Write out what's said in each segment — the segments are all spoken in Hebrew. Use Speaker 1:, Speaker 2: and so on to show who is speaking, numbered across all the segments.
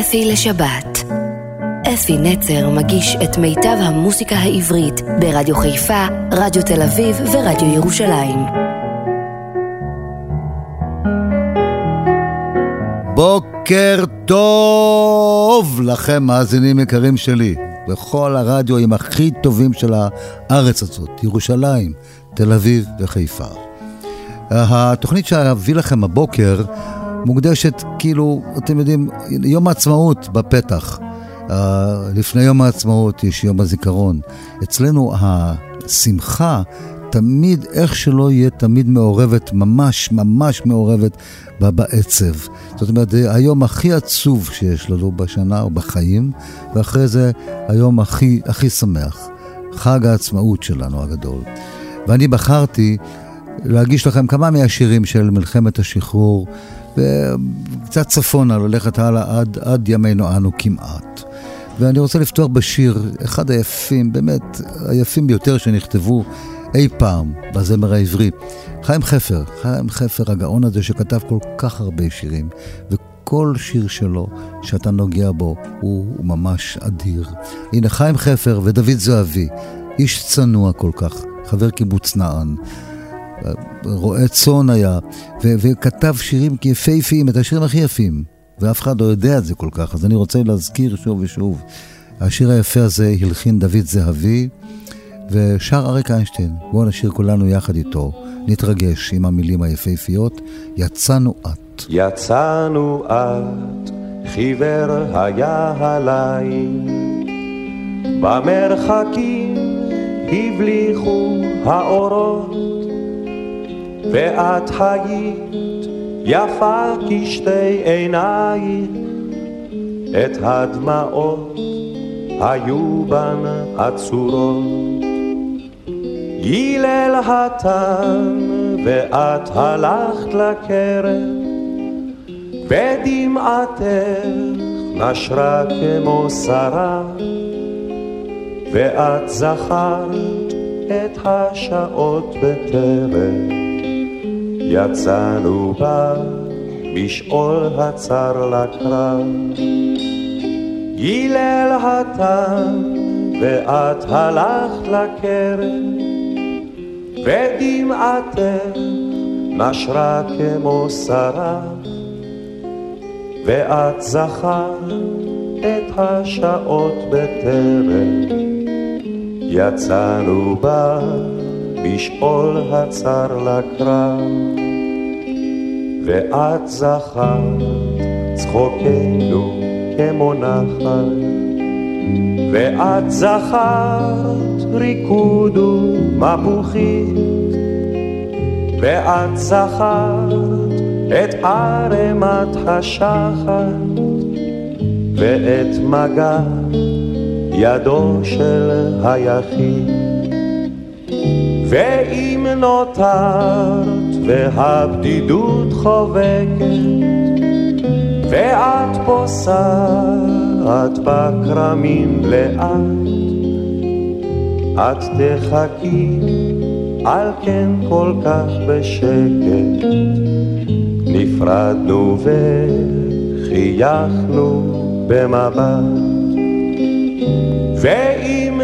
Speaker 1: אפי לשבת. אפי נצר מגיש את מיטב המוסיקה העברית ברדיו חיפה, רדיו תל אביב ורדיו ירושלים.
Speaker 2: בוקר טוב לכם, מאזינים יקרים שלי, בכל הרדיואים הכי טובים של הארץ הזאת, ירושלים, תל אביב וחיפה. התוכנית שאביא לכם הבוקר מוקדשת, כאילו, אתם יודעים, יום העצמאות בפתח. Uh, לפני יום העצמאות יש יום הזיכרון. אצלנו השמחה תמיד, איך שלא יהיה, תמיד מעורבת, ממש ממש מעורבת בעצב. זאת אומרת, זה היום הכי עצוב שיש לנו בשנה או בחיים, ואחרי זה היום הכי, הכי שמח. חג העצמאות שלנו הגדול. ואני בחרתי להגיש לכם כמה מהשירים של מלחמת השחרור, וקצת צפונה, ללכת הלאה עד, עד ימינו אנו כמעט. ואני רוצה לפתוח בשיר, אחד היפים, באמת היפים ביותר שנכתבו אי פעם בזמר העברי. חיים חפר, חיים חפר, הגאון הזה שכתב כל כך הרבה שירים, וכל שיר שלו שאתה נוגע בו הוא, הוא ממש אדיר. הנה חיים חפר ודוד זוהבי, איש צנוע כל כך, חבר קיבוץ נען. רועה צאן היה, ו- וכתב שירים יפהפיים, את השירים הכי יפים, ואף אחד לא יודע את זה כל כך, אז אני רוצה להזכיר שוב ושוב. השיר היפה הזה הלחין דוד זהבי, ושר אריק איינשטיין. בואו נשיר כולנו יחד איתו, נתרגש עם המילים היפהפיות, יצאנו את.
Speaker 3: יצאנו את, חיוור היה הליל, במרחקים הבליחו האורות. ואת היית יפה כשתי עינייך, את הדמעות היו בן עצורות. הילל התן ואת הלכת לקרב, ודמעתך נשרה כמו שרה, ואת זכרת את השעות בטרם. יצאנו בה משאול הצר לקרב. הילל התן ואת הלכת לקרן, ודמעתך נשרה כמו שרה, ואת זכרת את השעות בטרם. יצאנו בה בשאול הצר לקרב, ואת זכרת צחוקנו כמו נחל, ואת זכרת ריקוד ומפוחית, ואת זכרת את ערמת השחת, ואת מגע ידו של היחיד. ואם נותרת והבדידות חובקת ואת פוסעת בכרמים לאט את תחכי על כן כל כך בשקט. נפרדנו וחייכנו במבט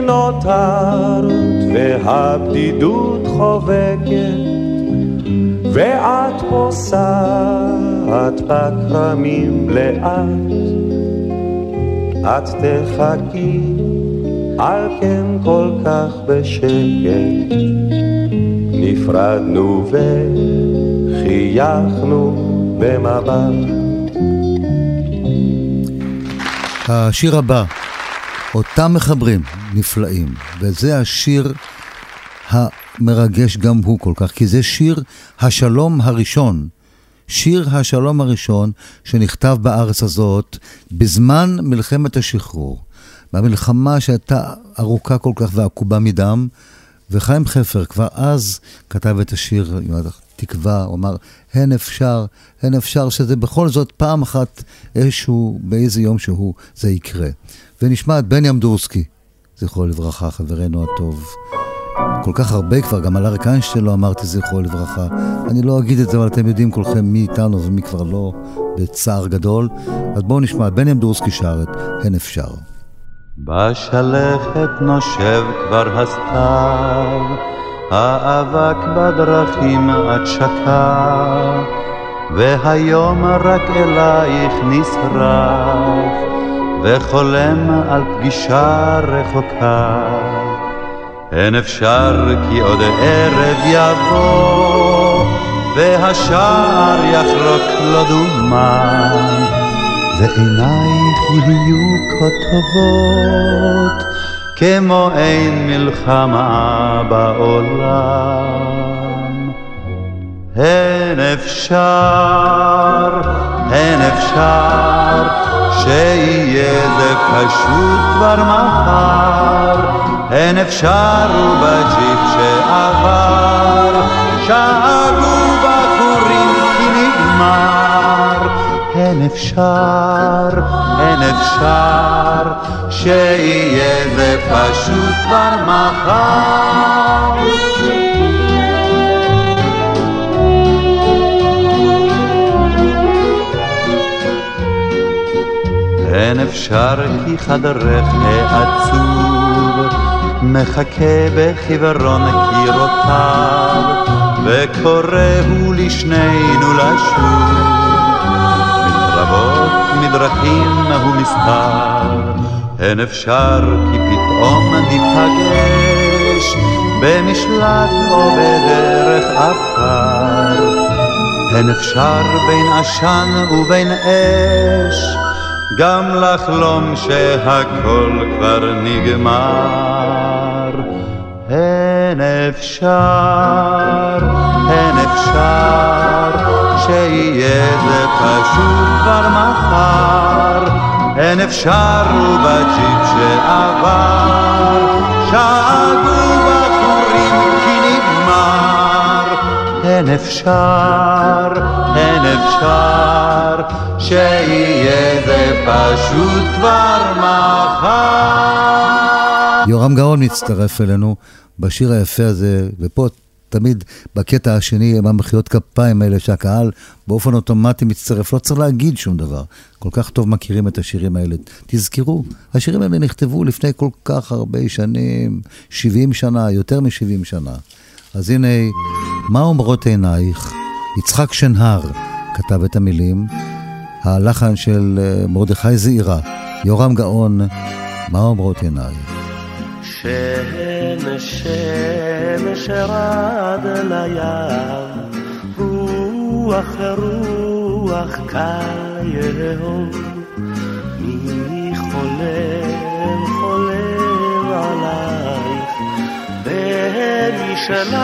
Speaker 3: נותרת והבדידות חובקת, ואת פוסעת בכרמים לאט. את תחכי על כן כל כך בשקט, נפרדנו וחייכנו במבט.
Speaker 2: השיר הבא אותם מחברים נפלאים, וזה השיר המרגש גם הוא כל כך, כי זה שיר השלום הראשון. שיר השלום הראשון שנכתב בארץ הזאת בזמן מלחמת השחרור. במלחמה שהייתה ארוכה כל כך ועקובה מדם, וחיים חפר כבר אז כתב את השיר עם התקווה, הוא אמר, הן אפשר, הן אפשר שזה בכל זאת פעם אחת איזשהו, באיזה יום שהוא, זה יקרה. ונשמע את בני אמדורסקי, זכרו לברכה, חברנו הטוב. כל כך הרבה כבר, גם על אריק איינשטיין לא אמרתי זכרו לברכה. אני לא אגיד את זה, אבל אתם יודעים כולכם מי איתנו ומי כבר לא. בצער גדול. אז בואו נשמע, בני אמדורסקי שר את הן אפשר.
Speaker 4: בשלכת נושב כבר הסתיו, האבק בדרכים עד שקע, והיום רק אלייך נשרף, וחולם על פגישה רחוקה. אין אפשר כי עוד ערב יבוא, והשער יחרוק לו דומה. ועינייך יהיו כה טובות, כמו אין מלחמה בעולם. הן אפשר, הן אפשר, שיהיה זה פשוט כבר מחר, הן אפשר ובג'יפ שעבר, שאגו בחורים כי נגמר, הן אפשר, הן אפשר, שיהיה זה פשוט כבר מחר. אין אפשר כי חדרך העצוב מחכה בחיוורון קירותיו וקורא הוא לשנינו לשוב. מקרבות מדרכים הוא מסתר אין אפשר כי פתאום ניפגש במשלט או בדרך עפר. אין אפשר בין עשן ובין אש גם לחלום שהכל כבר נגמר. אין אפשר, אין אפשר, שיהיה זה פשוט כבר מחר. אין אפשר ובג'יפ שעבר, שאגו בחורים כי נגמר. אין אפשר, אין אפשר, שיהיה זה פשוט כבר מחר.
Speaker 2: יורם גאון מצטרף אלינו בשיר היפה הזה, ופה תמיד בקטע השני עם המחיאות כפיים האלה שהקהל באופן אוטומטי מצטרף, לא צריך להגיד שום דבר. כל כך טוב מכירים את השירים האלה. תזכרו, השירים האלה נכתבו לפני כל כך הרבה שנים, 70 שנה, יותר מ-70 שנה. אז הנה, מה אומרות עינייך? יצחק שנהר כתב את המילים, הלחן של אה, מרדכי זעירה, יורם גאון, מה אומרות עינייך?
Speaker 5: שמש, שמש רד לים, רוח רוח קל יהום, מי חולם חולם עלייך, ונשלט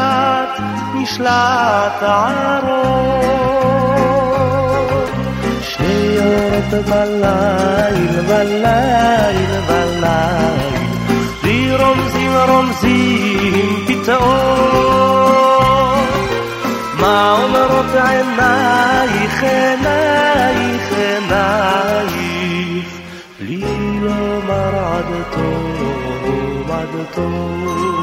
Speaker 5: נשלט ערום, שיות בליל בליל בליל לי רומזים רומזים פתאום מה אומרות עינייך עינייך עינייך לי לומר עד תום עד תום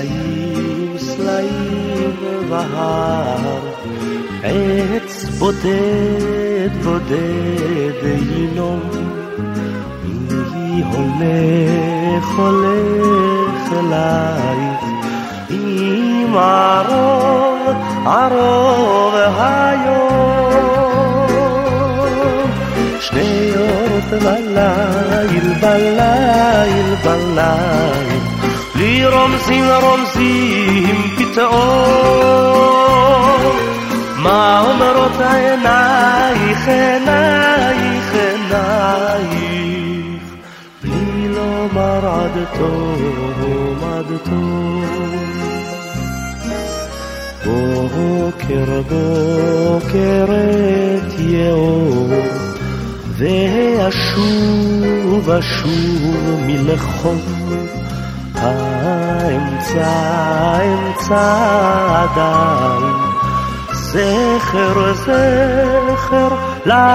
Speaker 5: סלעים סלעים בהר עץ בודד בודד ינום מי הולך הולך אלייך עם ערוב ערוב היום שני אורות בליל בליל בליל לי רומזים רומזים פתאום מה אומרות עינייך עינייך עינייך בלי לומר עד תום עד תום בוקר בוקר את יאור ואשוב אשוב מלחום האמצע אמצע עדיין זכר זכר
Speaker 6: לחלום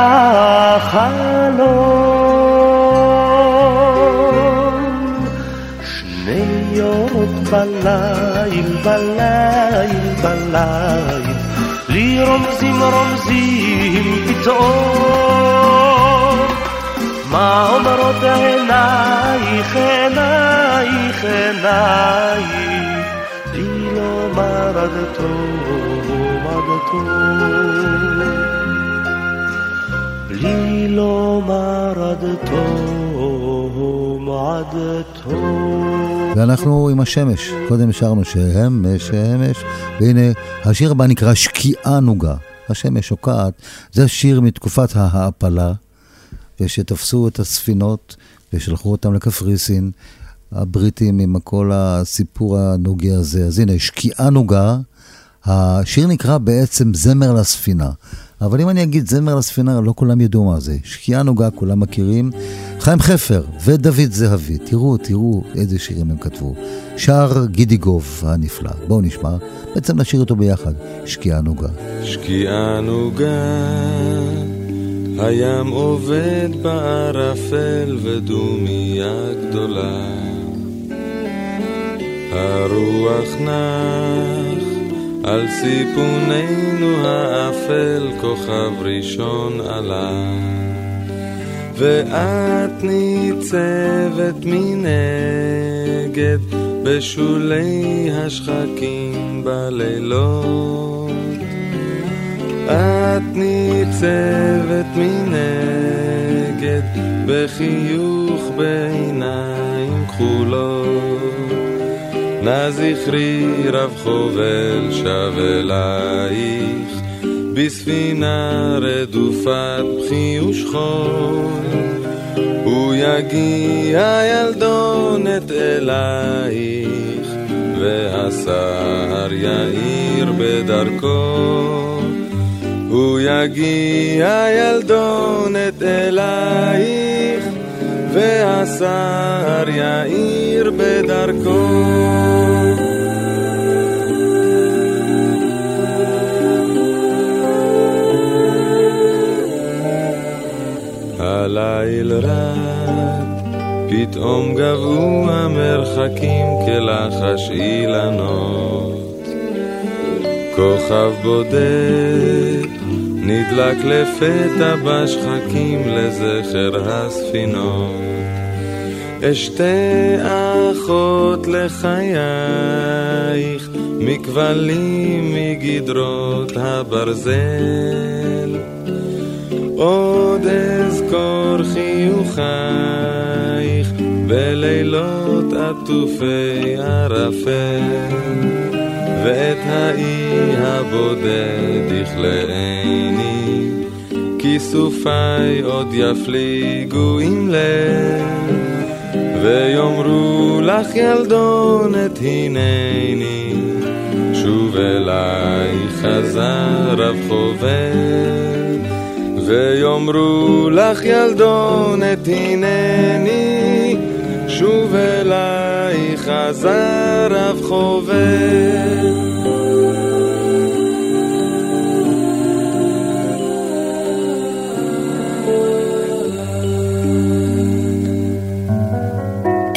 Speaker 6: שניות בליל, בליל, בליל לי רומזים רומזים פתאום מה אומרות עינייך, עינייך, עינייך? לי לומר עד תום, עד תום לי לומר עד תום, עד תום.
Speaker 2: ואנחנו עם השמש, קודם שרנו שמש, שמש, והנה השיר הבא נקרא שקיעה נוגה. השמש שוקעת, זה שיר מתקופת ההעפלה, ושתפסו את הספינות ושלחו אותם לקפריסין, הבריטים עם כל הסיפור הנוגה הזה. אז הנה, שקיעה נוגה, השיר נקרא בעצם זמר לספינה. אבל אם אני אגיד זמר לספינה, לא כולם ידעו מה זה. שקיעה נוגה, כולם מכירים. חיים חפר ודוד זהבי, תראו, תראו איזה שירים הם כתבו. שר גידיגוב הנפלא. בואו נשמע, בעצם נשאיר אותו ביחד. שקיעה נוגה.
Speaker 7: שקיעה נוגה, הים עובד בערפל ודומיה גדולה. הרוח נח על סיפוננו האפל כוכב ראשון עלה. ואת ניצבת מנגד בשולי השחקים בלילות. את ניצבת מנגד בחיוך בעיניים כחולות. נא זכרי רב חובל שב אלייך. בספינה רדופת בכי ושכול הוא יגיע ילדונת אלייך והשר יאיר בדרכו הוא יגיע ילדונת אלייך והשר יאיר בדרכו הליל רד, פתאום גבו המרחקים כלחש אילנות. כוכב בודד נדלק לפתע בשחקים לזכר הספינות. אשתי אחות לחייך, מכבלים מגדרות הברזל. עוד אזכור חיוכייך בלילות עטופי ערפל ואת האי הבודד יכלאני. כיסופי עוד יפליגו עם לב ויאמרו לך ילדונת הנני. שוב אליי חזר רב חובל ויאמרו לך ילדונת הנני. שוב אליי חזר רב חובל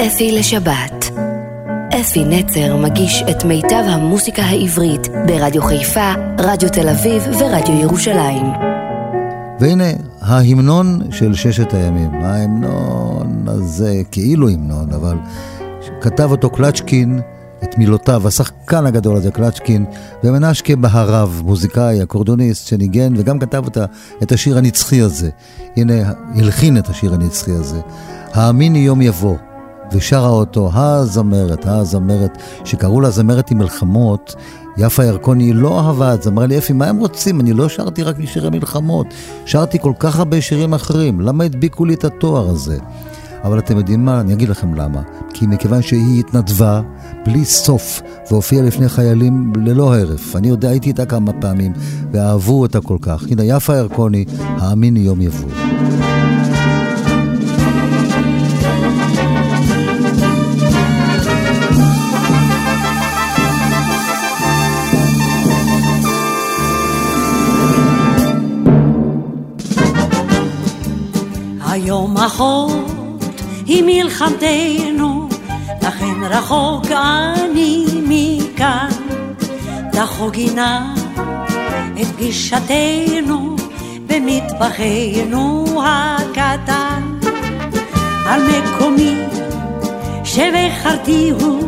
Speaker 1: אפי לשבת. אפי נצר מגיש את מיטב המוסיקה העברית ברדיו חיפה, רדיו תל אביב ורדיו ירושלים.
Speaker 2: והנה ההמנון של ששת הימים. ההמנון הזה כאילו המנון, אבל כתב אותו קלצ'קין, את מילותיו, השחקן הגדול הזה, קלצ'קין, ומנשקה בהרב, מוזיקאי, אקורדוניסט, שניגן, וגם כתב את, את השיר הנצחי הזה. הנה, הלחין את השיר הנצחי הזה. האמיני יום יבוא. ושרה אותו הזמרת, הזמרת, שקראו לה זמרת עם מלחמות, יפה ירקוני לא אהבה את זה, אמרה לי, אפי, מה הם רוצים? אני לא שרתי רק משירי מלחמות, שרתי כל כך הרבה שירים אחרים, למה הדביקו לי את התואר הזה? אבל אתם יודעים מה? אני אגיד לכם למה. כי מכיוון שהיא התנדבה בלי סוף והופיעה לפני חיילים ללא הרף. אני יודע, הייתי איתה כמה פעמים, ואהבו אותה כל כך. הנה, יפה ירקוני, האמיני יום יבוא.
Speaker 8: אחות היא מלחמתנו, לכן רחוק אני מכאן. תחוגי נא את פגישתנו במטבחנו הקטן. על מקומי שבחרתיהו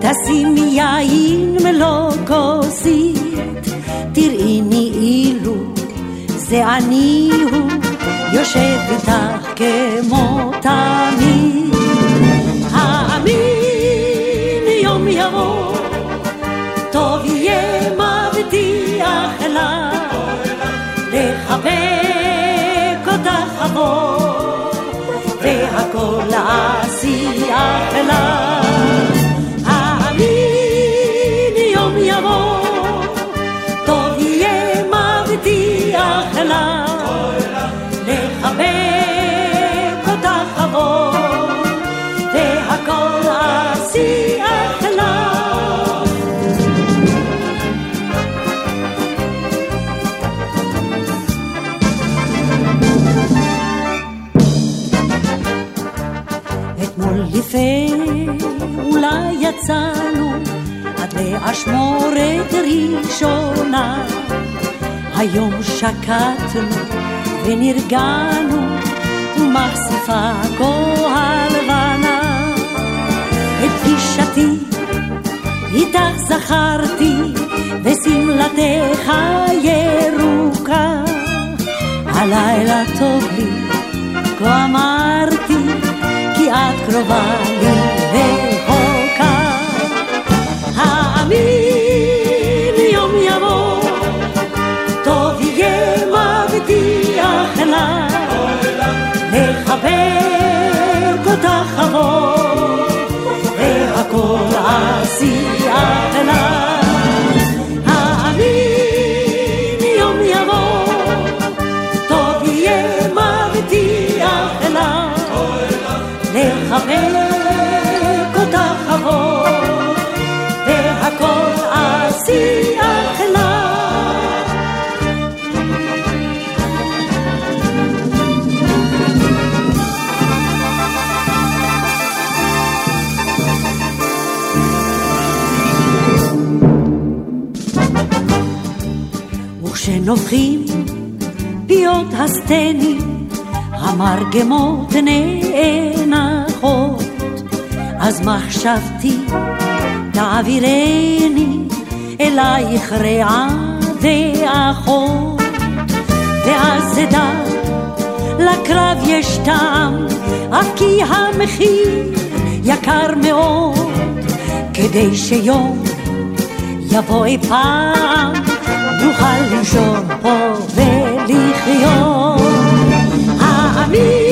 Speaker 8: תשימי יין מלוא כוסית, תראיני אילו זה אני הוא, יושב איתך כמו תמיד. האמין יום יבוא, טוב יהיה מבטיח לה, לחבק אותך אבוא, והכל לעשייה עד לאשמורת ראשונה. היום שקטנו ונרגענו, ומחשיפה כה הלבנה. את פגישתי איתך זכרתי, ושמלתך ירוקה. הלילה טוב לי, כה אמרתי, כי את קרובה לי. האמין יום יבוא, טוב יהיה מבטיח לה, לחבק אותך אבוא, והכל עשייה לה. לחבק אשיח לה. וכשנובחים פיות הסטנים, המרגמות נאנח אחות, אז מחשבתי תעבירני אלייך רעה ואחות, ואז אדע לקרב יש טעם, אף כי המחיר יקר מאוד, כדי שיום יבוא אי פעם נוכל לנשום פה ולחיות. האמין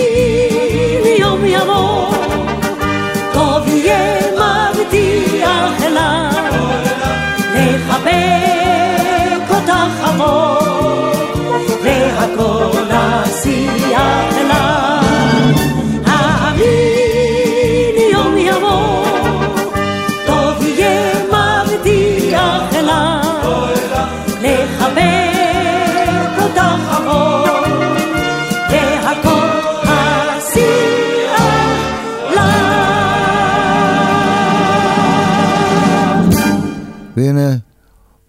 Speaker 2: והנה,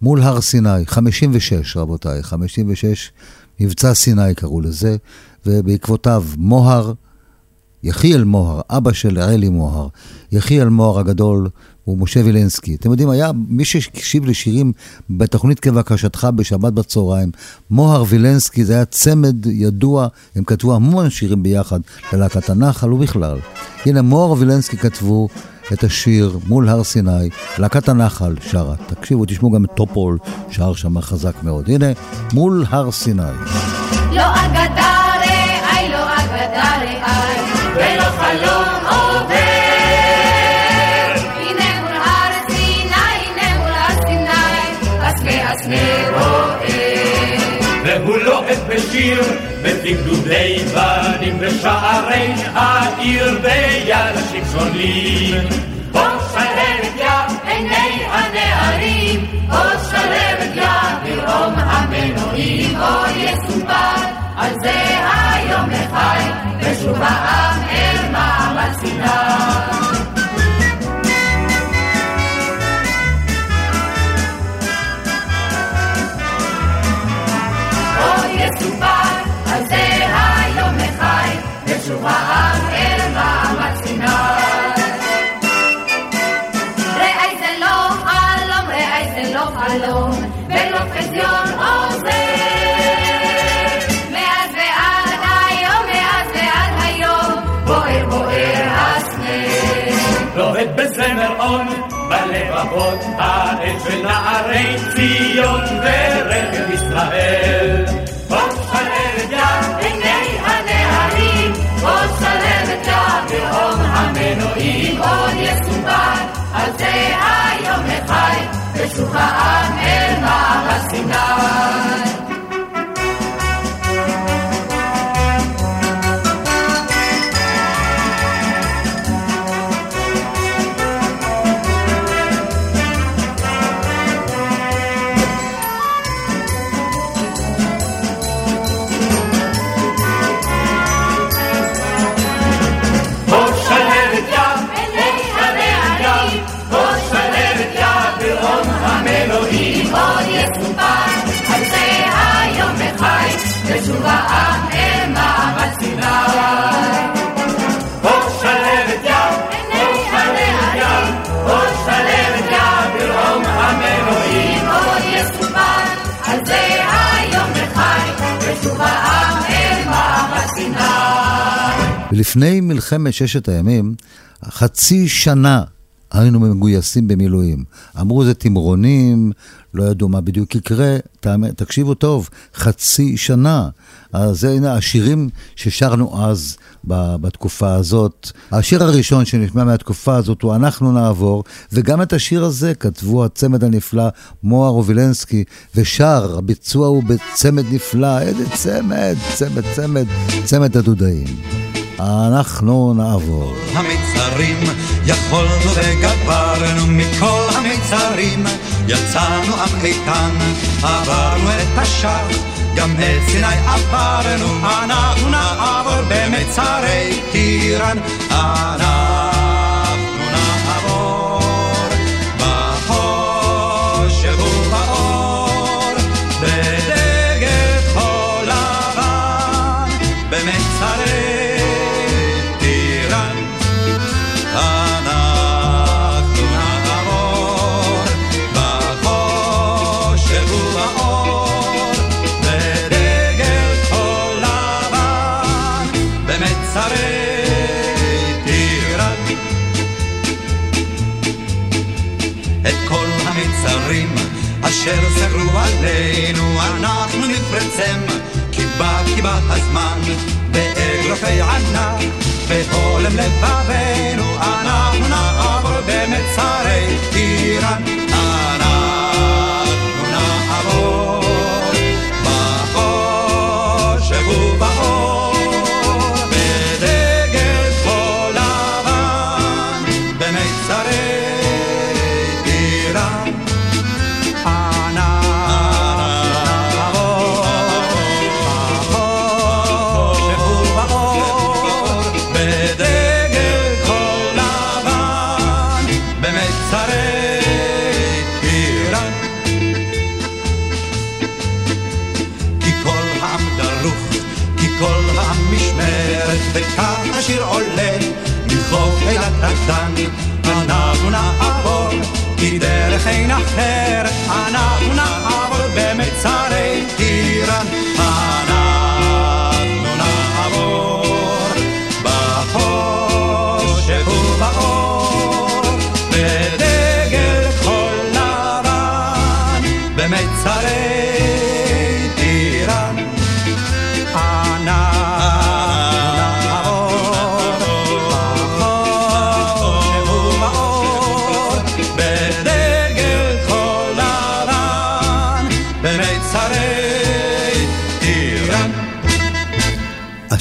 Speaker 2: מול הר סיני, 56 רבותיי, 56, מבצע סיני קראו לזה, ובעקבותיו מוהר, יחיאל מוהר, אבא של אלי מוהר, יחיאל מוהר הגדול, הוא משה וילנסקי. אתם יודעים, היה מי שהקשיב לשירים בתוכנית כבקשתך בשבת בצהריים, מוהר וילנסקי, זה היה צמד ידוע, הם כתבו המון שירים ביחד ללהקת הנחל ובכלל. הנה, מוהר וילנסקי כתבו את השיר מול הר סיני, להקת הנחל שרה. תקשיבו, תשמעו גם את טופול, שר שם חזק מאוד. הנה, מול הר סיני.
Speaker 9: לא אגדה
Speaker 10: לוהט בשיר, מפיק גדודי בנים בשערי העיר ביד השקשונים.
Speaker 9: בוא שלבת יא עיני הנערים, בוא שלבת יא ברום המנועים, בוא יסופר על זה היום החי, ושוב העם אל מעמד סיני. ולא חזיון עוזר. מאז ועד היום, מאז ועד היום, בוער בוער הסנה.
Speaker 10: לוהט בזמר און, בלבבות האש ונערי ציון ורכב ישראל. עוד שלהבת יד
Speaker 9: עיני הנערים, עוד שלמת יד ברום המנועים, עוד יסופר החי, ושוב העם אל
Speaker 2: ולפני מלחמת ששת הימים, חצי שנה היינו מגויסים במילואים. אמרו זה תמרונים, לא ידעו מה בדיוק יקרה, תקשיבו טוב, חצי שנה. אז זה הנה השירים ששרנו אז בתקופה הזאת. השיר הראשון שנשמע מהתקופה הזאת הוא "אנחנו נעבור", וגם את השיר הזה כתבו הצמד הנפלא מוהר וילנסקי, ושר, הביצוע הוא בצמד נפלא, איזה צמד, צמד, צמד, צמד הדודאים. אנחנו נעבור.
Speaker 11: המצרים, יכולנו וגברנו מכל המצרים, יצאנו עם איתן, עברנו את השח, גם את סיני עברנו, אנחנו נעבור במצרי טירן, אנחנו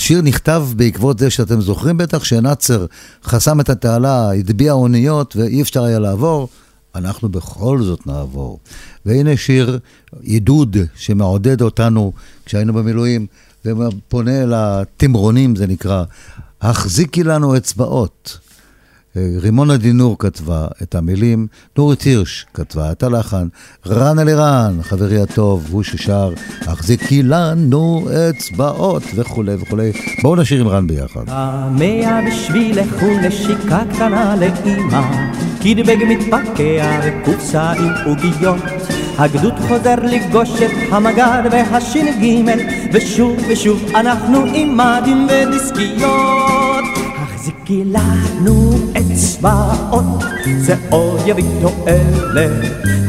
Speaker 11: השיר
Speaker 2: נכתב בעקבות זה שאתם זוכרים בטח שנאצר חסם את התעלה, הטביע אוניות ואי אפשר היה לעבור. אנחנו בכל זאת נעבור. והנה שיר עידוד שמעודד אותנו כשהיינו במילואים, ופונה אל התמרונים, זה נקרא, החזיקי לנו אצבעות. רימונה דינור כתבה את המילים, נורית הירש כתבה את הלחן, רן אלירן, חברי הטוב, הוא ששר, החזיקי לנו אצבעות וכולי וכולי. בואו נשאיר עם רן ביחד.
Speaker 12: המאה בשבילך ונשיקה קטנה לאימא, קידבג מתפקע וקופסה עם עוגיות. הגדוד חוזר לפגוש את המג"ד והש"ג, ושוב ושוב אנחנו עם מדים ודיסקיות. החזיקי לנו אצבעות, זה עוד יביא תועלת.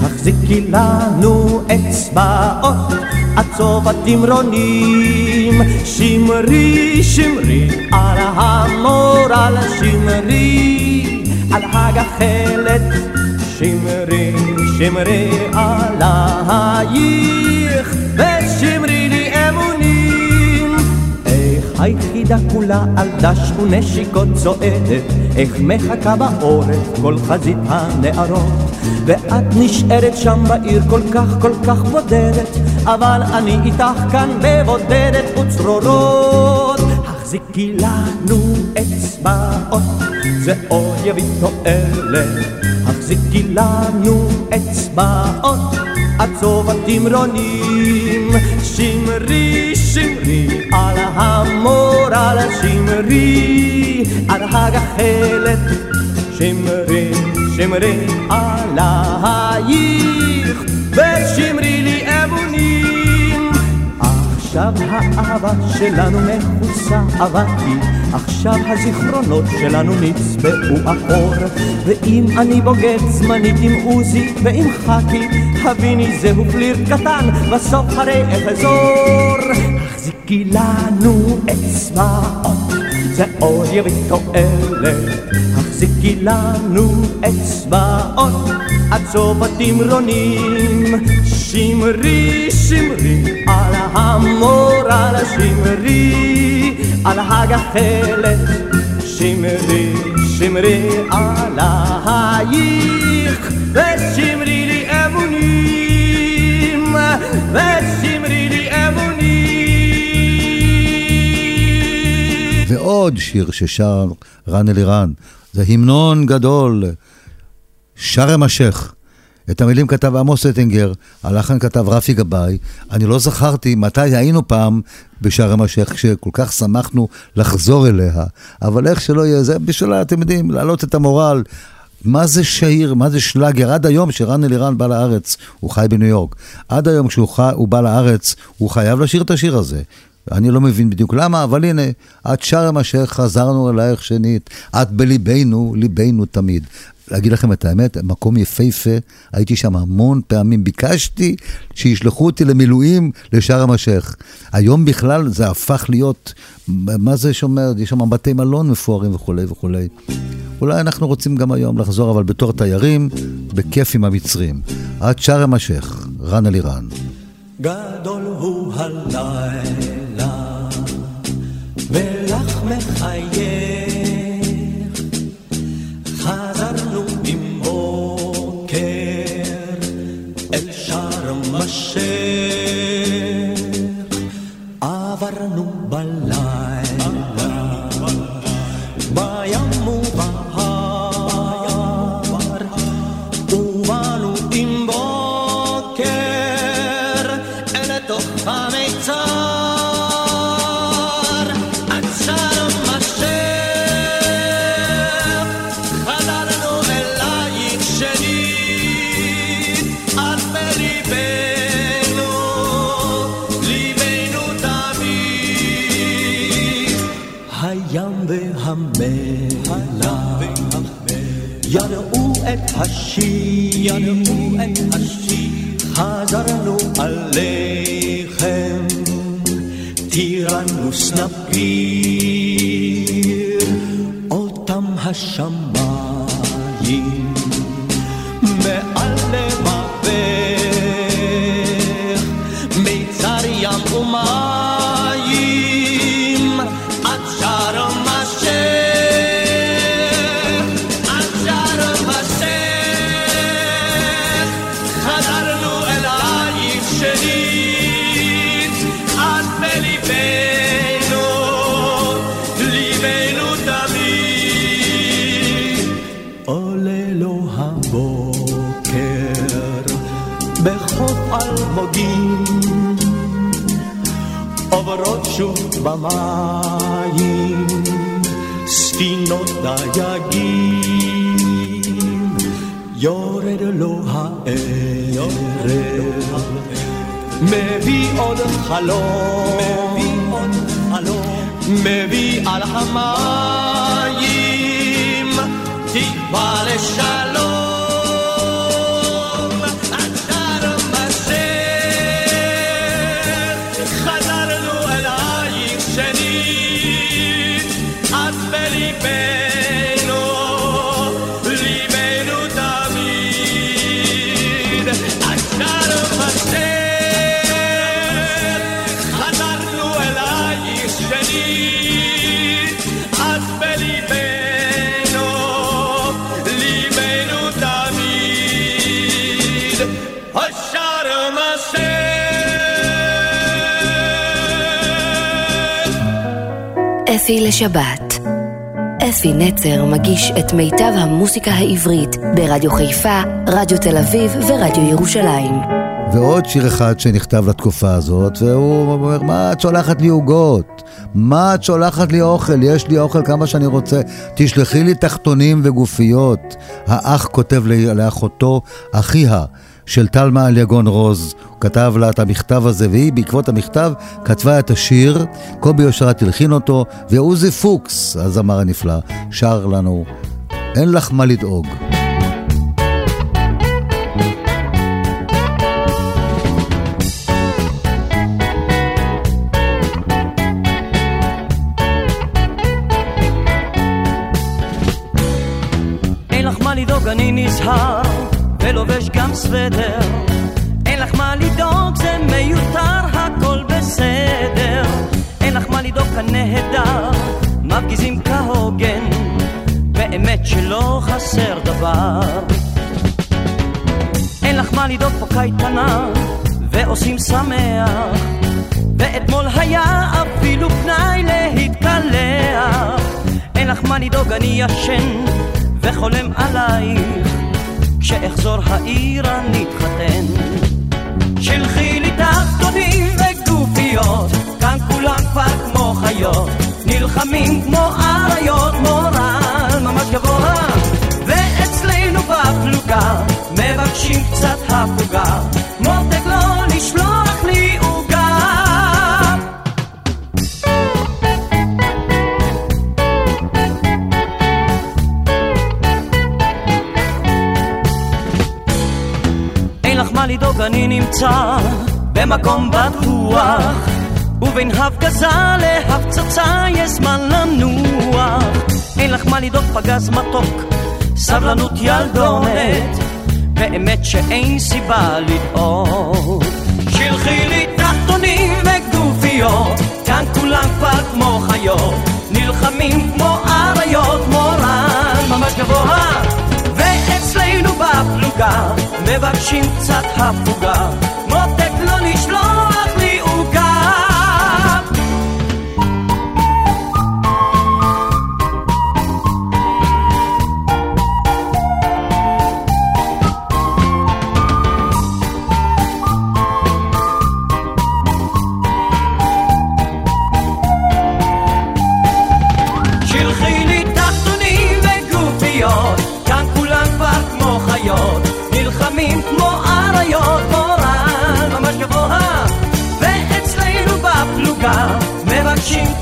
Speaker 12: החזיקי לנו אצבעות, עד סוף התמרונים. שמרי, שמרי, על המורל, שמרי, על הגחלת. שמרי, שמרי ושמרי לי אמונים. איך היחידה כולה על דש ונשיקות צועדת, איך מחכה בעורף כל חזית הנערות. ואת נשארת שם בעיר כל כך כל כך בודדת, אבל אני איתך כאן בבודדת וצרורות. החזיקי לנו אצבעות, זה עוד יביא תועלת. החזיקי לנו אצבעות, סוף התמרונים. שמרי, שמרי, על המורל, שמרי, על הגחלת. שמרי, שמרי עלייך, ושמרי לי אמונים. עכשיו האהבה שלנו מכוסה אבקי, עכשיו הזיכרונות שלנו נצבעו אחור. ואם אני בוגד זמנית עם עוזי ועם חכי, הביני זהו פליר קטן, בסוף הרי אחזור. החזיקי לנו אצבעות, זה עוד יביא תועלת. החזיקי לנו אצבעות, עד סוף התמרונים. שמרי, שמרי, על המורל, שמרי, על הגחלת. שמרי, שמרי עלייך, ושמרי לי אמונים, ושמרי לי אמונים.
Speaker 2: ועוד שיר ששר רן אלירן, זה המנון גדול, שארם א-שייח. את המילים כתב עמוס אטינגר, הלחן כתב רפי גבאי. אני לא זכרתי מתי היינו פעם בשארם א-שייח, כשכל כך שמחנו לחזור אליה. אבל איך שלא יהיה, זה בשביל, אתם יודעים, להעלות את המורל. מה זה שעיר, מה זה שלאגר? עד היום שרן אלירן בא לארץ, הוא חי בניו יורק. עד היום כשהוא חי, בא לארץ, הוא חייב לשיר את השיר הזה. אני לא מבין בדיוק למה, אבל הנה, את שארם א-שייח חזרנו אלייך שנית, את בליבנו, ליבנו תמיד. להגיד לכם את האמת, מקום יפהפה, הייתי שם המון פעמים, ביקשתי שישלחו אותי למילואים לשארם א-שייח. היום בכלל זה הפך להיות, מה זה שומר, יש שם בתי מלון מפוארים וכולי וכולי. אולי אנחנו רוצים גם היום לחזור, אבל בתור תיירים, בכיף עם המצרים. עד שארם א-שייח, רן אלירן.
Speaker 12: גדול הוא הלילה, ידעו את השיר, חזרנו עליכם, טירנוס נפיר, אותם השמיים, אלמוגים עוברות שוב במים ספינות דייגים יורד לו הערב מביא עוד חלום מביא על המים תקווה לשלום
Speaker 1: אפי לשבת. אפי נצר מגיש את מיטב המוסיקה העברית ברדיו חיפה, רדיו תל אביב ורדיו ירושלים.
Speaker 2: ועוד שיר אחד שנכתב לתקופה הזאת, והוא אומר, מה את שולחת לי עוגות? מה את שולחת לי אוכל? יש לי אוכל כמה שאני רוצה. תשלחי לי תחתונים וגופיות. האח כותב לאחותו, אחיה. של טלמה אליגון רוז, הוא כתב לה את המכתב הזה, והיא בעקבות המכתב כתבה את השיר, קובי אושרת הלחין אותו, ועוזי פוקס, הזמר הנפלא, שר לנו, אין לך מה לדאוג.
Speaker 13: סוודר. אין לך מה לדאוג, זה מיותר, הכל בסדר. אין לך מה לדאוג, כאן נהדר, מפגיזים כהוגן, באמת שלא חסר דבר. אין לך מה לדאוג, פה קייטנה, ועושים שמח. ואתמול היה אפילו פנאי להתקלח. אין לך מה לדאוג, אני ישן וחולם עלייך. כשאחזור העירה נתחתן. שלחי לי תחתונים וגופיות, כאן כולם כבר כמו חיות, נלחמים כמו אריות, מורל ממש גבוה. ואצלנו בפלוגה, מבקשים קצת הפוגה, מותק לא לשלוח אני נמצא במקום בטוח, ובין הפגזה להפצצה יש זמן לנוח. אין לך מה לדאוג, פגז מתוק, סבלנות ילדונת, באמת שאין סיבה לדאוג. שלחי לי תחתונים וגופיות, כאן כולם כבר כמו חיות, נלחמים כמו אריות, מורל ממש גבוה. ואצלנו בפלוגה מבקשים קצת הפוגה. מותק לא לשלוח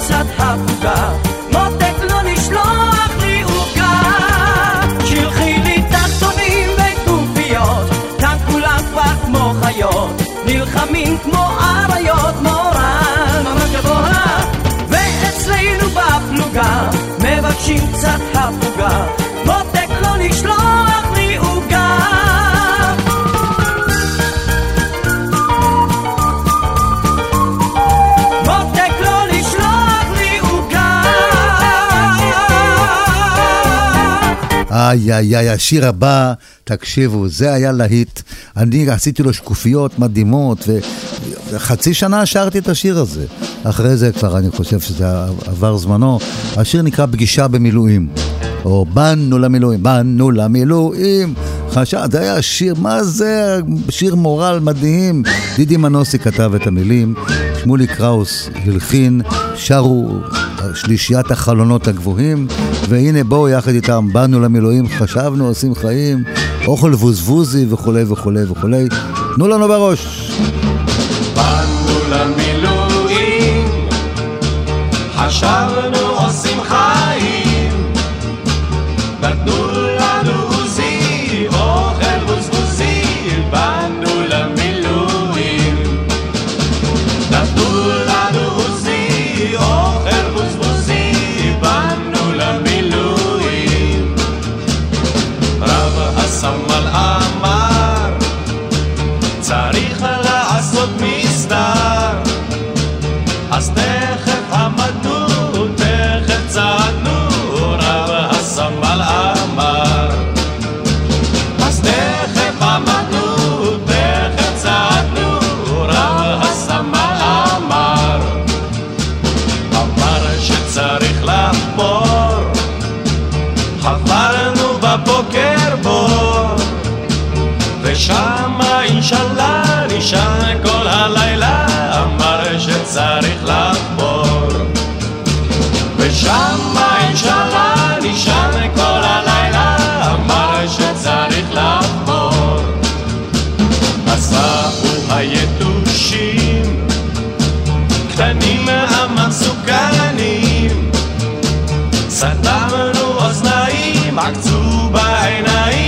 Speaker 13: קצת הפוגה מותק לא לשלוח לי עוגה. שלחי לי תחתונים וגופיות כאן כולם כבר כמו חיות. נלחמים כמו אריות מורל ממש גבוה. ואצלנו בפלוגה מבקשים קצת הפוגה. מותק לא לשלוח
Speaker 2: איי איי איי, השיר הבא, תקשיבו, זה היה להיט. אני עשיתי לו שקופיות מדהימות, וחצי שנה שרתי את השיר הזה. אחרי זה כבר אני חושב שזה עבר זמנו. השיר נקרא פגישה במילואים. או באנו למילואים, באנו למילואים. חשב, זה היה שיר, מה זה? שיר מורל מדהים. דידי מנוסי כתב את המילים, שמולי קראוס הלחין, שרו שלישיית החלונות הגבוהים, והנה בואו יחד איתם, באנו למילואים, חשבנו, עושים חיים, אוכל ווזבוזי וכולי וכולי וכולי. תנו לנו בראש.
Speaker 3: באנו למילואים, חשבנו אוזניים, עקצו בעיניים, אז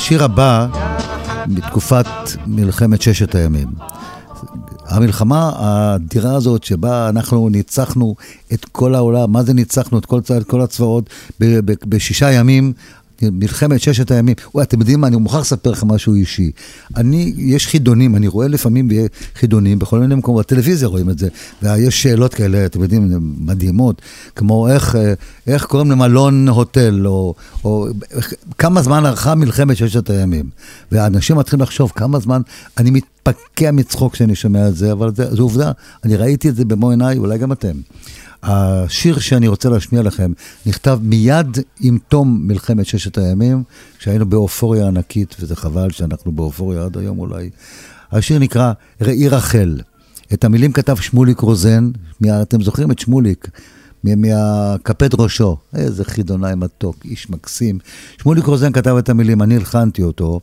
Speaker 2: השיר הבא, בתקופת מלחמת ששת הימים. המלחמה האדירה הזאת שבה אנחנו ניצחנו את כל העולם, מה זה ניצחנו? את כל, את כל הצבאות בשישה ימים, מלחמת ששת הימים. וואי, אתם יודעים מה, אני מוכרח לספר לכם משהו אישי. אני, יש חידונים, אני רואה לפעמים חידונים בכל מיני מקומות, בטלוויזיה רואים את זה, ויש שאלות כאלה, אתם יודעים, מדהימות, כמו איך, אה, איך קוראים למלון הוטל, או, או כמה זמן ארכה מלחמת ששת הימים. ואנשים מתחילים לחשוב כמה זמן, אני מתפקע מצחוק כשאני שומע את זה, אבל זו עובדה, אני ראיתי את זה במו עיניי, אולי גם אתם. השיר שאני רוצה להשמיע לכם נכתב מיד עם תום מלחמת ששת הימים, כשהיינו באופוריה ענקית, וזה חבל שאנחנו באופוריה עד היום אולי. השיר נקרא ראי רחל. את המילים כתב שמוליק רוזן, מה, אתם זוכרים את שמוליק? מה- מהקפד ראשו, איזה חידונאי מתוק, איש מקסים. שמוליק רוזן כתב את המילים, אני הלחנתי אותו,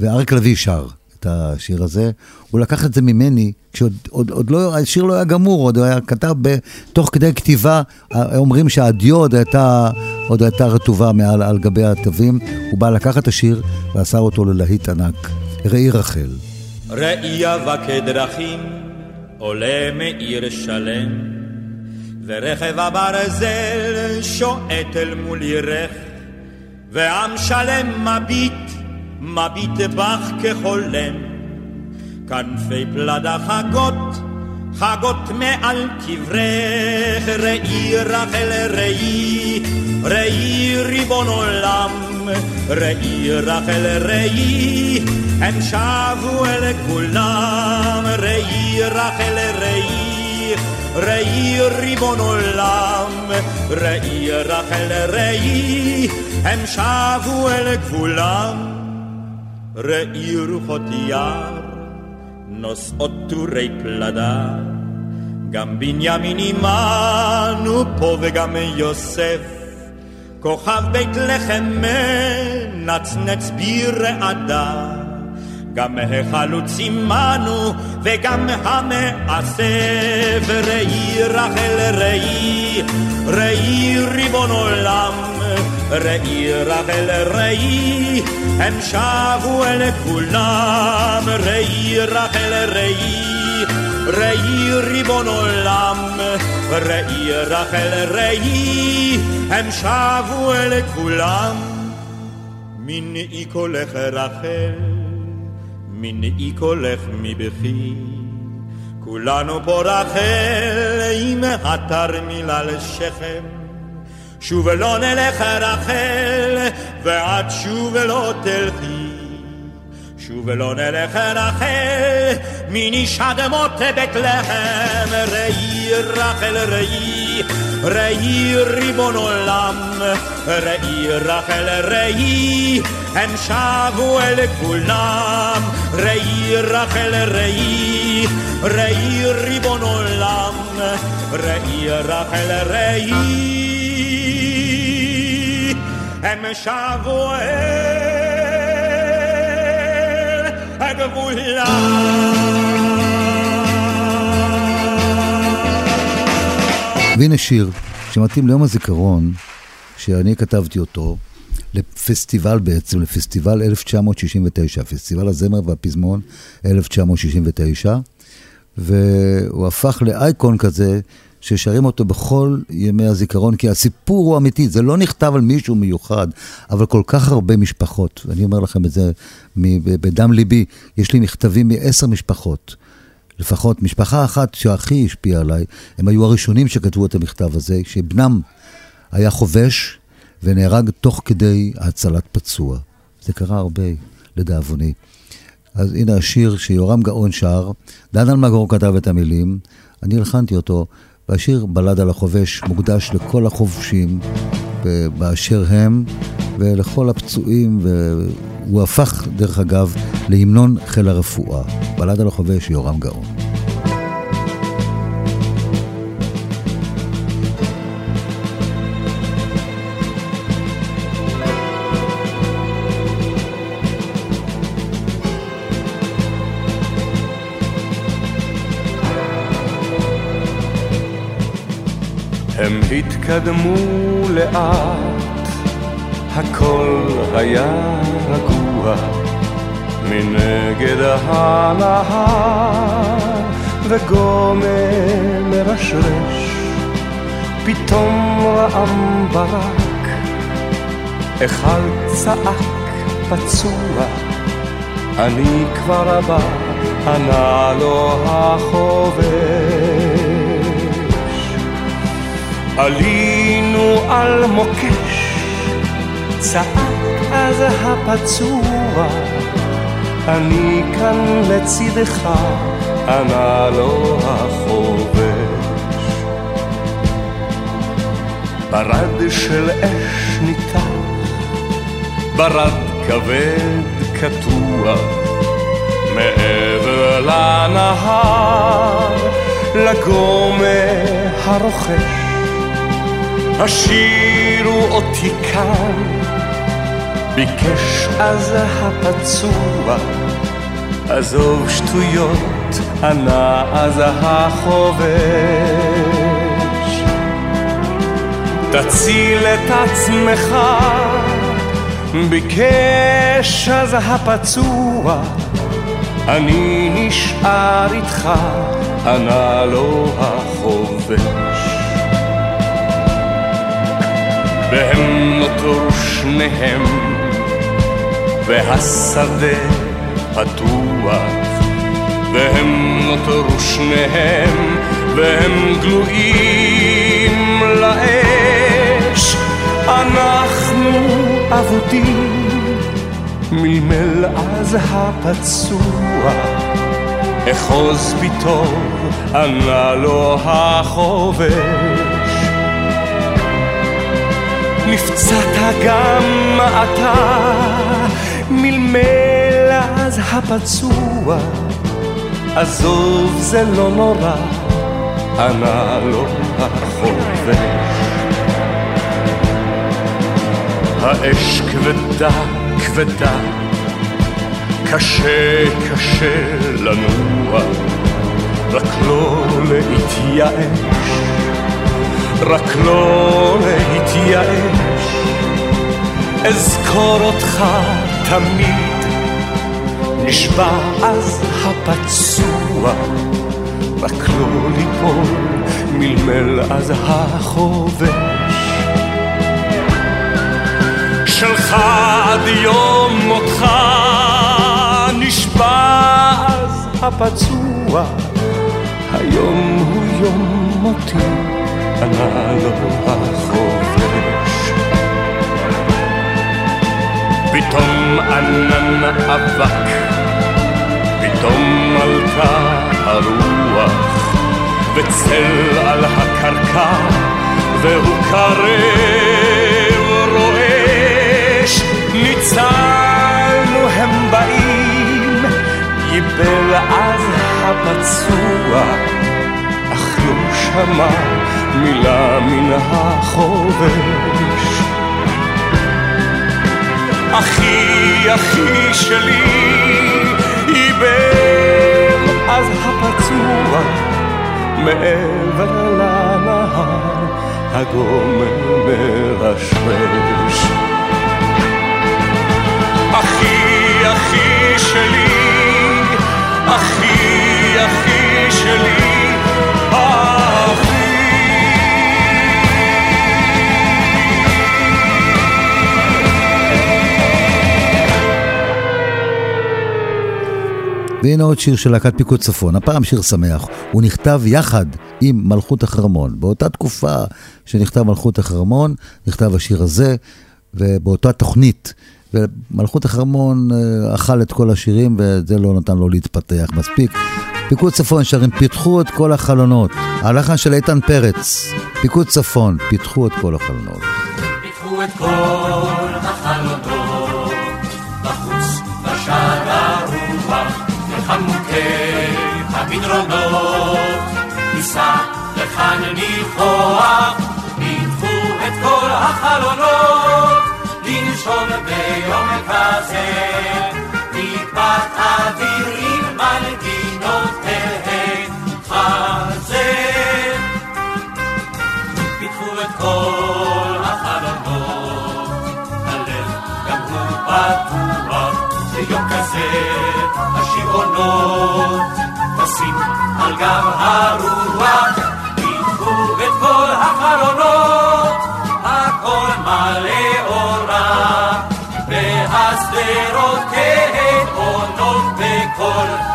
Speaker 2: ואריק לביא שר את השיר הזה. הוא לקח את זה ממני, כשעוד עוד, עוד לא, השיר לא היה גמור, עוד היה כתב תוך כדי כתיבה, אומרים שהדיו עוד הייתה, עוד הייתה רטובה מעל על גבי התווים. הוא בא לקח את השיר ועשה אותו ללהיט ענק. ראי רחל.
Speaker 14: ראייה וכדרכים עולה מעיר שלם ורכב הברזל שועט אל מול ירך ועם שלם מביט, מביט בך כחולם. כנפי פלדה חגות, חגות מעל קברך. ראי רחל ראי, ראי ריבון עולם. ראי רחל ראי, הם שבו אל כולם. ראי רחל ראי ראי ריבון עולם, ראי רחל ראי, הם שבו אל גבולם. ראי רוחות יער, נושאות טורי פלדה. גם בנימין עמנו פה וגם יוסף, כוכב בית לחם מנצנץ ברעדה. גם החלוץ עמנו וגם המאסף, ראי רחל ראי, ראי ריבון עולם, ראי רחל ראי, הם שבו אל כולם, ראי רחל ראי, ראי ריבון עולם, ראי רחל ראי, הם שבו אל כולם. מנעי קולך רחל, מנעי קולך מבכי, כולנו פה רחל עם התרמיל על שכם. שוב לא נלך רחל, ועד שוב לא תלכי. שוב לא נלך רחל, מניש אדמות בית לחם. ראי רחל ראי, ראי ריבון עולם. ראי רחל ראי, הם שבו אל כולם. ראי רחל ראי, ראי ריבון עולם. ראי רחל ראי. הם שבו אל הגבולה.
Speaker 2: והנה שיר שמתאים ליום הזיכרון, שאני כתבתי אותו, לפסטיבל בעצם, לפסטיבל 1969, פסטיבל הזמר והפזמון 1969, והוא הפך לאייקון כזה ששרים אותו בכל ימי הזיכרון, כי הסיפור הוא אמיתי, זה לא נכתב על מישהו מיוחד, אבל כל כך הרבה משפחות, ואני אומר לכם את זה בדם ליבי, יש לי מכתבים מעשר משפחות. לפחות משפחה אחת שהכי השפיעה עליי, הם היו הראשונים שכתבו את המכתב הזה, שבנם היה חובש ונהרג תוך כדי הצלת פצוע. זה קרה הרבה, לדאבוני. אז הנה השיר שיורם גאון שר, דן אלמגור כתב את המילים, אני הלחנתי אותו, והשיר בלד על החובש מוקדש לכל החובשים באשר הם ולכל הפצועים, והוא הפך, דרך אגב, להמנון חיל הרפואה. בלד על החובש, יורם גאון.
Speaker 6: התקדמו לאט, הכל היה רגוע מנגד הנהר, וגומר מרשרש, פתאום רעם ברק, אחד צעק פצוע, אני כבר הבא, ענה לו החובש. עלינו על מוקש, צעק אז הפצוע, אני כאן לצדך, ענה לו החובש. ברד של אש ניתח, ברד כבד קטוע, מעבר לנהר, לגומה הרוכש. השאירו אותי כאן, ביקש אז הפצוע, עזוב שטויות, ענה אז החובש. תציל את עצמך, ביקש אז הפצוע, אני נשאר איתך, ענה לו החובש. והם נותרו שניהם, והשדה פתוח, והם נותרו שניהם, והם גלויים לאש. אנחנו אבודים, מלמל אז הפצוע, אחוז ביתו, ענה לו החובש. נפצעת גם אתה, מלמל אז הפצוע, עזוב זה לא נורא, ענה לו החובש. האש כבדה, כבדה, קשה, קשה לנוע, רק לא להתייאש, רק לא להתייאש. אזכור אותך תמיד, נשבע אז הפצוע, רק לא ליפול, מלמל אז החובש. שלך עד יום מותך, נשבע אז הפצוע, היום הוא יום מותי, ענה לו החובש. פתאום ענן אבק, פתאום עלתה הרוח, וצל על הקרקע, והוא קרב רועש, ניצלנו הם באים, ייבל אז הפצוע, אך לא שמע מילה מן החובש. אחי, אחי שלי, איבם אז הפצוע מעבר לנהר הגומר מרשרש. אחי, אחי שלי, אחי, אחי שלי,
Speaker 2: והנה עוד שיר של להקת פיקוד צפון, הפעם שיר שמח. הוא נכתב יחד עם מלכות החרמון. באותה תקופה שנכתב מלכות החרמון, נכתב השיר הזה, ובאותה תוכנית. ומלכות החרמון אה, אכל את כל השירים, וזה לא נתן לו להתפתח מספיק. פיקוד צפון שרים, פיתחו את כל החלונות. הלחן של איתן פרץ, פיקוד צפון, פיתחו את כל החלונות.
Speaker 15: פיתחו את כל המדרונות, ניסע לכאן ניחוח, פיתחו את כל החלונות, לנשום ביום כזה, טיפת אוויר עם מנגינותיהן חזר. פיתחו את כל החלונות, הלב גם הוא פתוח, ביום כזה השיעונות טסים על גב הרוח, פיתחו את כל החלונות, הכל מלא אורה, והשדרות כהן עונות בקול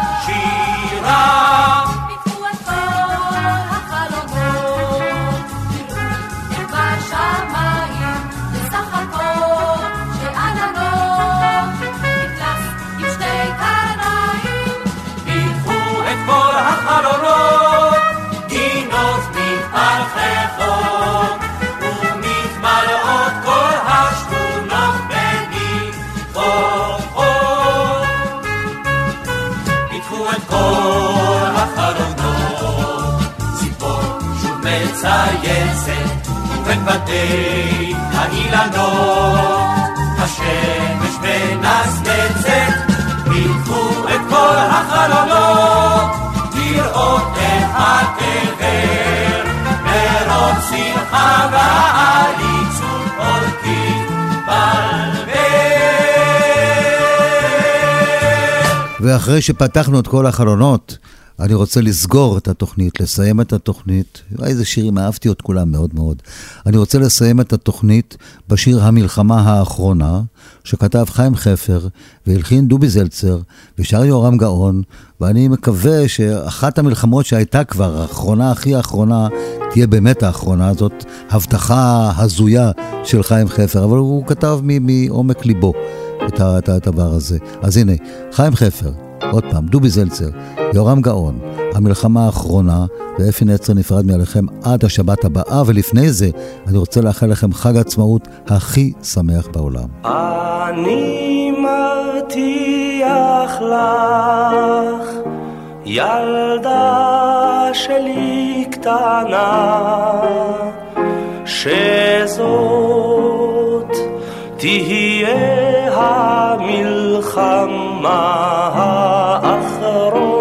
Speaker 15: מצייצת, ובין בתי האילנות, השמש מנצנצת, פיתחו את כל החלונות. לראות את התבל, מרוב שמחה ועליצות הולכים בלבל.
Speaker 2: ואחרי שפתחנו את כל החלונות, אני רוצה לסגור את התוכנית, לסיים את התוכנית. איזה שירים, אהבתי את כולם מאוד מאוד. אני רוצה לסיים את התוכנית בשיר המלחמה האחרונה, שכתב חיים חפר, והלחין דובי זלצר, ושר יורם גאון, ואני מקווה שאחת המלחמות שהייתה כבר, האחרונה הכי האחרונה, תהיה באמת האחרונה הזאת, הבטחה הזויה של חיים חפר, אבל הוא כתב מעומק ליבו את הדבר הזה. אז הנה, חיים חפר, עוד פעם, דובי זלצר, יורם גאון, המלחמה האחרונה, ואפי נצר נפרד מעליכם עד השבת הבאה, ולפני זה אני רוצה לאחל לכם חג עצמאות הכי שמח בעולם.
Speaker 6: אני מבטיח לך,
Speaker 5: ילדה שלי קטנה, שזאת תהיה המלחמה האחרונה.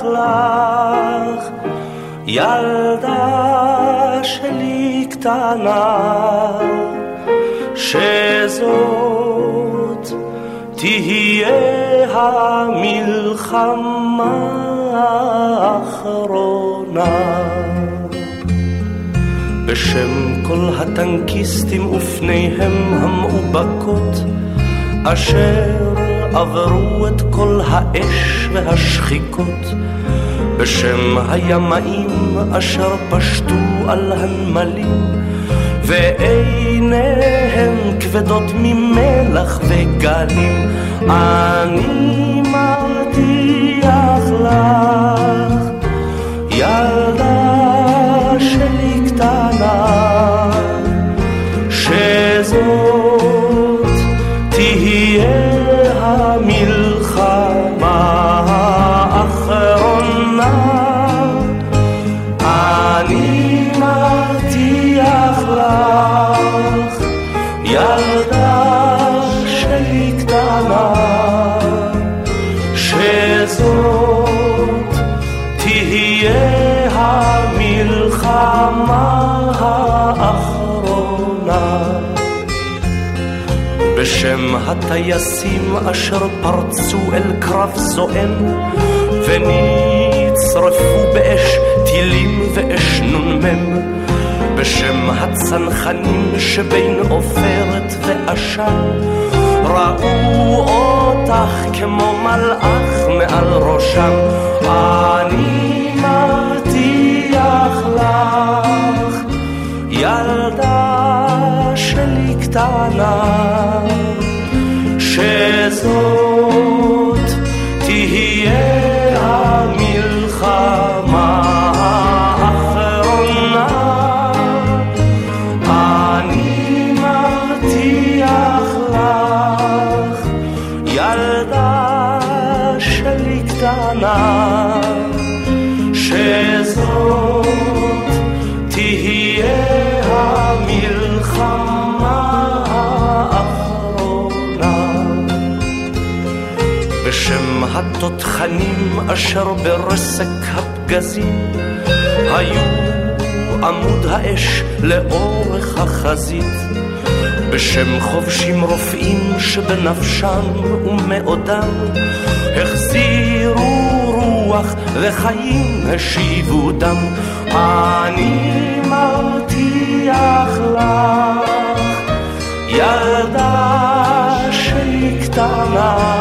Speaker 5: מבטיח לך, ילדה שלי קטנה, שזאת תהיה המלחמה האחרונה. בשם כל הטנקיסטים ופניהם המאובקות, אשר עברו את כל האש והשחיקות, בשם הימאים אשר פשטו על הנמלים, ועיניהם כבדות ממלח וגלים, אני מבטיח לך, ילדה שלי קטנה, בשם הטייסים אשר פרצו אל קרב זועם ונצרפו באש טילים ואש נ"מ. בשם הצנחנים שבין עופרת ועשן ראו אותך כמו מלאך מעל ראשם. אני מבטיח לך ילדה שלי קטנה שזאת תהיה המלחמה האחרונה. אני מבטיח לך ילדה שלי קטנה התותחנים אשר ברסק הפגזים היו עמוד האש לאורך החזית. בשם חובשים רופאים שבנפשם ומאודם החזירו רוח וחיים השיבו דם. אני מבטיח לך ילדה שלי קטנה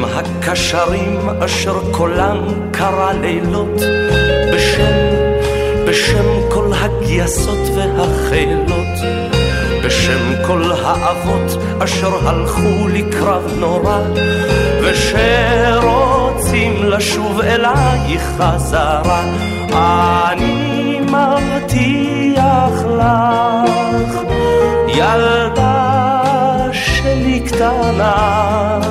Speaker 5: בשם הקשרים אשר קולם קרא לילות בשם, בשם כל הגייסות והחילות בשם כל האבות אשר הלכו לקרב נורא ושרוצים לשוב אלייך חזרה. אני מבטיח לך ילדה שלי קטנה